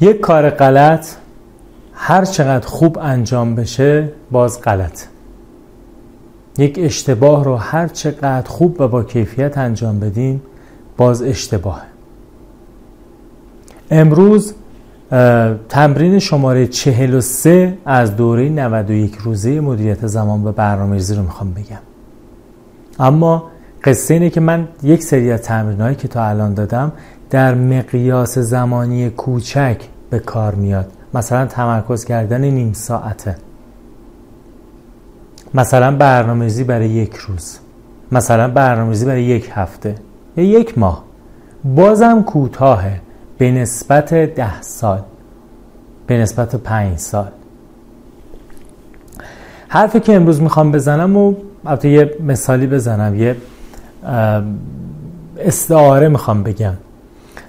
یک کار غلط هر چقدر خوب انجام بشه باز غلط. یک اشتباه رو هر چقدر خوب و با کیفیت انجام بدیم باز اشتباه امروز تمرین شماره 43 از دوره 91 روزه مدیریت زمان و برنامه‌ریزی رو می‌خوام بگم. اما قصه اینه که من یک سری از تمرین که تا الان دادم در مقیاس زمانی کوچک به کار میاد. مثلا تمرکز کردن نیم ساعته. مثلا برنامه‌ریزی برای یک روز. مثلا برنامه‌ریزی برای یک هفته. یا یک ماه. بازم کوتاهه. به نسبت ده سال. به نسبت پنج سال. حرفی که امروز می‌خوام بزنم و البته یه مثالی بزنم. یه استعاره می‌خوام بگم.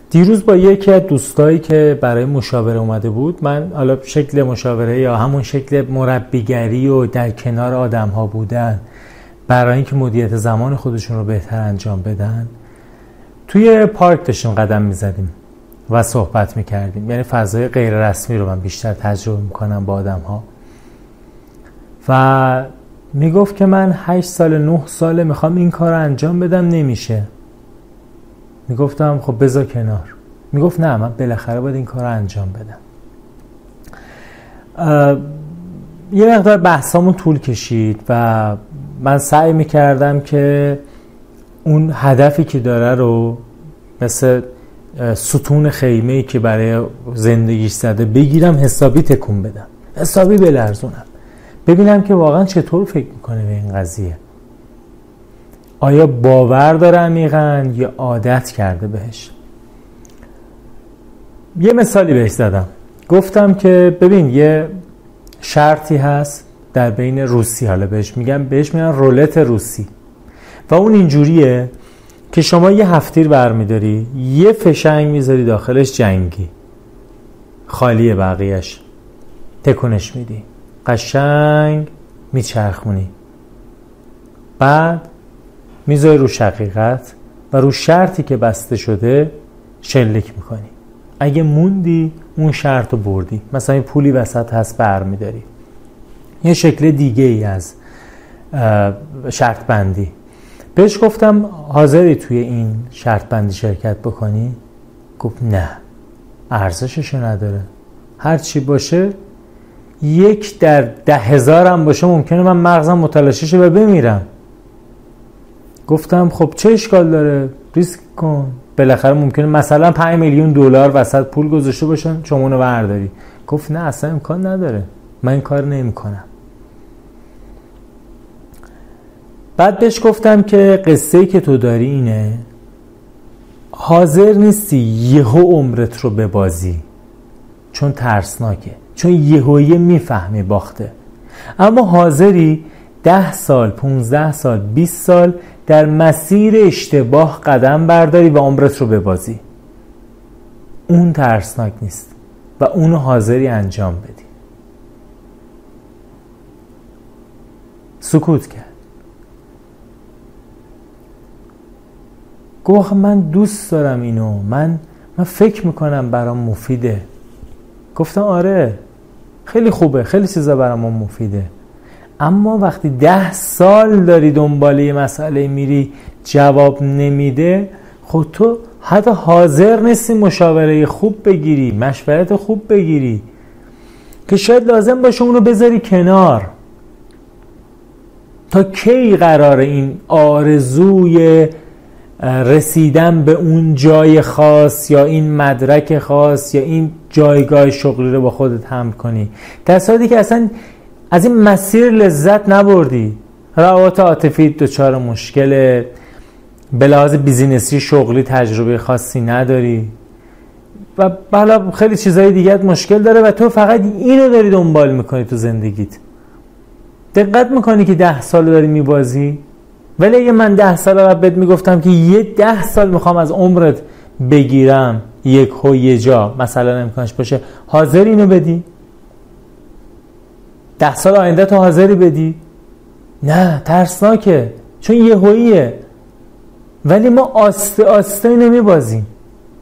دیروز با یکی از دوستایی که برای مشاوره اومده بود من حالا شکل مشاوره یا همون شکل مربیگری و در کنار آدم ها بودن برای اینکه مدیریت زمان خودشون رو بهتر انجام بدن توی پارک داشتیم قدم می‌زدیم و صحبت می‌کردیم. یعنی فضای غیر رسمی رو من بیشتر تجربه می‌کنم با آدم ها و می‌گفت که من 8 سال 9 ساله می‌خوام این کار رو انجام بدم نمیشه. می‌گفتم خب بذار کنار. می‌گفت نه من بالاخره باید این کار رو انجام بدم. یه مقدار بحثامون طول کشید و من سعی می‌کردم که اون هدفی که داره رو مثل ستون خیمه ای که برای زندگیش زده بگیرم حسابی تکون بدم. حسابی بلرزونم. ببینم که واقعا چطور فکر می‌کنه به این قضیه. آیا باور داره عمیقا یا عادت کرده بهش؟ یه مثالی بهش زدم. گفتم که ببین یه شرطی هست در بین روسی. حالا بهش میگم بهش میگن رولت روسی. و اون اینجوریه که شما یه هفتیر برمیداری یه فشنگ می‌ذاری داخلش جنگی. خالی بقیهش تکونش میدی. قشنگ میچرخونی. بعد می‌ذاری رو شقیقت و رو شرطی که بسته شده شلیک می‌کنی. اگه موندی اون شرط رو بردی. مثلا این پولی وسط هست برمیداری. یه شکل دیگه ای از شرط بندی بهش گفتم حاضری توی این شرط بندی شرکت بکنی؟ گفت نه. ارزشش نداره. هر چی باشه یک در ده هزار هم باشه ممکنه من مغزم متلاشیشه و بمیرم. گفتم خب چه اشکال داره؟ ریسک کن. بالاخره ممکنه مثلا 5 میلیون دلار وسط پول گذاشته باشن شما اونو برداری. گفت نه اصلا امکان نداره. من این کار نمی‌کنم. بعد بهش گفتم که قصه ای که تو داری اینه حاضر نیستی یهو عمرت رو ببازی. چون ترسناکه. چون یهویه می‌فهمی باخته. اما حاضری ده سال 15 سال 20 سال در مسیر اشتباه قدم برداری و عمرت رو ببازی. اون ترسناک نیست و اونو حاضری انجام بدی. سکوت کرد. گفت من دوست دارم اینو. من من فکر می‌کنم برام مفیده. گفتم آره. خیلی خوبه خیلی چیزا برام مفیده. اما وقتی ده سال داری دنبال یه مسئله میری جواب نمیده خب تو حتی حاضر نیستی مشاوره خوب بگیری مشورت خوب بگیری که شاید لازم باشه اونو بذاری کنار. تا کی قرار این آرزوی رسیدن به اون جای خاص یا این مدرک خاص یا این جایگاه شغلی رو با خودت هم کنی. در صورتی که اصلا از این مسیر لذت نبردی. روابط عاطفی دچار مشکل به لحاظ بیزینسی شغلی تجربه خاصی نداری. و بالا خیلی چیزهای دیگه مشکل داره و تو فقط اینو داری دنبال می‌کنی تو زندگیت. دقت می‌کنی که ده سال داری میبازی؟ ولی اگه من ده سال قبل بهت می‌گفتم که یه ده سال می‌خوام از عمرت بگیرم یک و یه جا. مثلا امکانش باشه. حاضر اینو بدی؟ ده سال آینده تو حاضری بدی؟ نه ترسناکه. چون یه هویه. ولی ما آسته آسته نمیبازیم.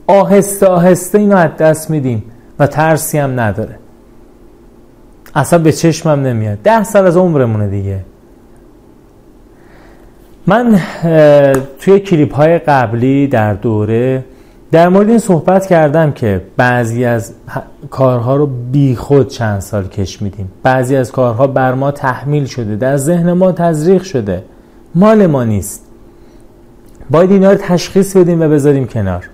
آهسته آهسته اینو از دست میدیم و ترسی هم نداره. اصلا به چشمم نمیاد. ده سال از عمرمونه دیگه. من توی کلیپ های قبلی در دوره در مورد این صحبت کردم که بعضی از کارها رو بی خود چند سال کش میدیم. بعضی از کارها بر ما تحمیل شده در ذهن ما تزریق شده. مال ما نیست. باید اینا رو تشخیص بدیم و بذاریم کنار.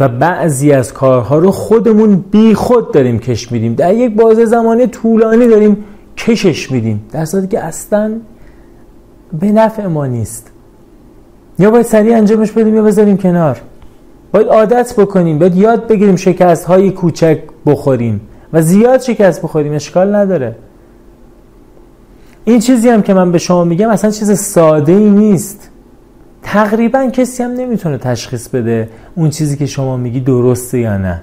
و بعضی از کارها رو خودمون بی خود داریم کش میدیم. در یک بازه زمانی طولانی داریم کشش میدیم. در صورتی که اصلا به نفع ما نیست. یا باید سریع انجامش بدیم یا بذاریم کنار. باید عادت بکنیم باید یاد بگیریم شکست های کوچک بخوریم و زیاد شکست بخوریم اشکال نداره. این چیزی هم که من به شما میگم اصلا چیز ساده ای نیست. تقریبا کسی هم نمی‌تونه تشخیص بده اون چیزی که شما میگی درسته یا نه.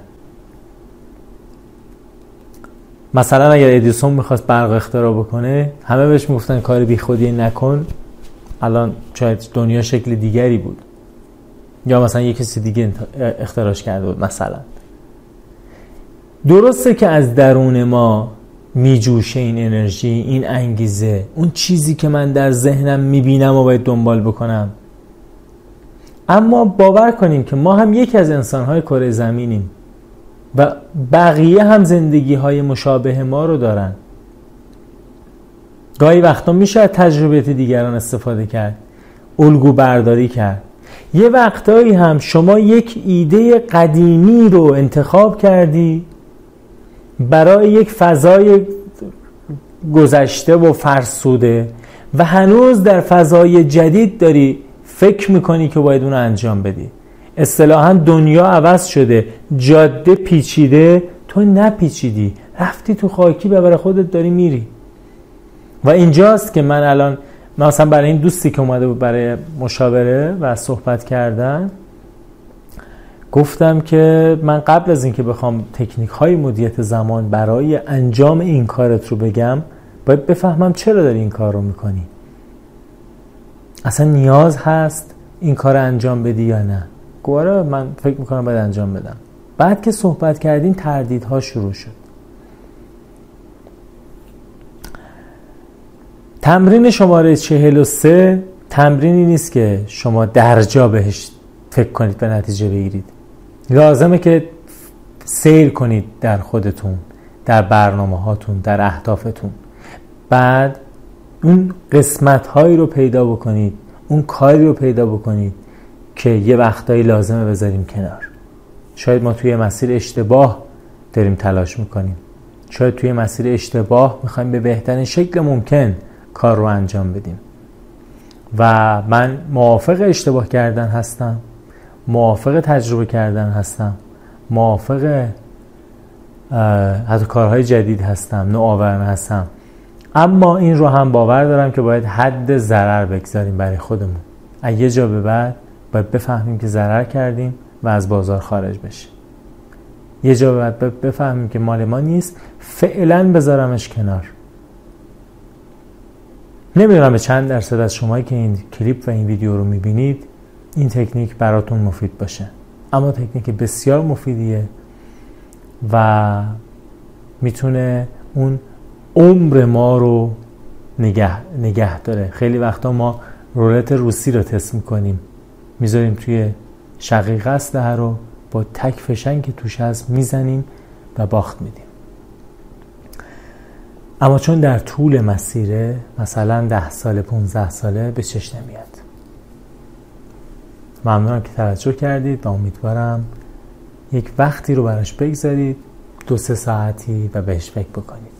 مثلا اگر ادیسون می‌خواست برق اختراع بکنه همه بهش می‌گفتن کار بی خودی نکن. الان شاید دنیا شکل دیگری بود. یا مثلا یه کسی دیگه اختراش کرده بود مثلا. درسته که از درون ما میجوشه این انرژی این انگیزه. اون چیزی که من در ذهنم می‌بینم و باید دنبال بکنم. اما باور کنیم که ما هم یکی از انسانهای کره زمینیم و بقیه هم زندگی های مشابه ما رو دارن. گاهی وقتا میشه از تجربیت دیگران استفاده کرد الگو برداری کرد. یه وقتایی هم شما یک ایده قدیمی رو انتخاب کردی برای یک فضای گذشته و فرسوده و هنوز در فضای جدید داری فکر می‌کنی که باید اون رو انجام بدی. اصطلاحا دنیا عوض شده جاده پیچیده تو نپیچیدی. رفتی تو خاکی برای خودت داری میری. و اینجاست که من الان مثلا برای این دوستی که اومده بود برای مشاوره و صحبت کردن گفتم که من قبل از اینکه بخوام تکنیک های مدیریت زمان برای انجام این کارت رو بگم باید بفهمم چرا داری این کار رو می‌کنی. اصلا نیاز هست این کار انجام بدی یا نه. گواره من فکر می‌کنم باید انجام بدم. بعد که صحبت کردیم تردیدها شروع شد. تمرین شماره 43 تمرینی نیست که شما درجا بهش فکر کنید به نتیجه بگیرید. لازمه که سیر کنید در خودتون در برنامه هاتون در اهدافتون. بعد اون قسمت هایی رو پیدا بکنید اون کاری رو پیدا بکنید که یه وقتایی لازمه بذاریم کنار. شاید ما توی مسیر اشتباه داریم تلاش می‌کنیم. شاید توی مسیر اشتباه می‌خوایم به بهترین شکل ممکن کار رو انجام بدیم. و من موافق اشتباه کردن هستم موافق تجربه کردن هستم موافق حتی کارهای جدید هستم نوآورانه هستم. اما این رو هم باور دارم که باید حد ضرر بگذاریم برای خودمون. از یه جا به بعد باید بفهمیم که ضرر کردیم و از بازار خارج بشیم. یه جا بعد بفهمیم که مال ما نیست فعلا بذارمش کنار. نمی‌دونم به چند درصد از شما که این کلیپ و این ویدیو رو می‌بینید این تکنیک براتون مفید باشه. اما تکنیک بسیار مفیدیه و می‌تونه اون عمر ما رو نگه, نگه داره. خیلی وقتا ما رولت روسی رو تست می‌کنیم. می‌ذاریم توی شقیقه اسلحه رو با تک فشنگ که توش هست می‌زنیم و باخت میدیم. اما چون در طول مسیره مثلا ده سال 15 ساله به چش نمیاد. ممنونم که توجه کردید و امیدوارم یک وقتی رو براش بگذارید دو سه ساعتی و بهش فکر بکنید.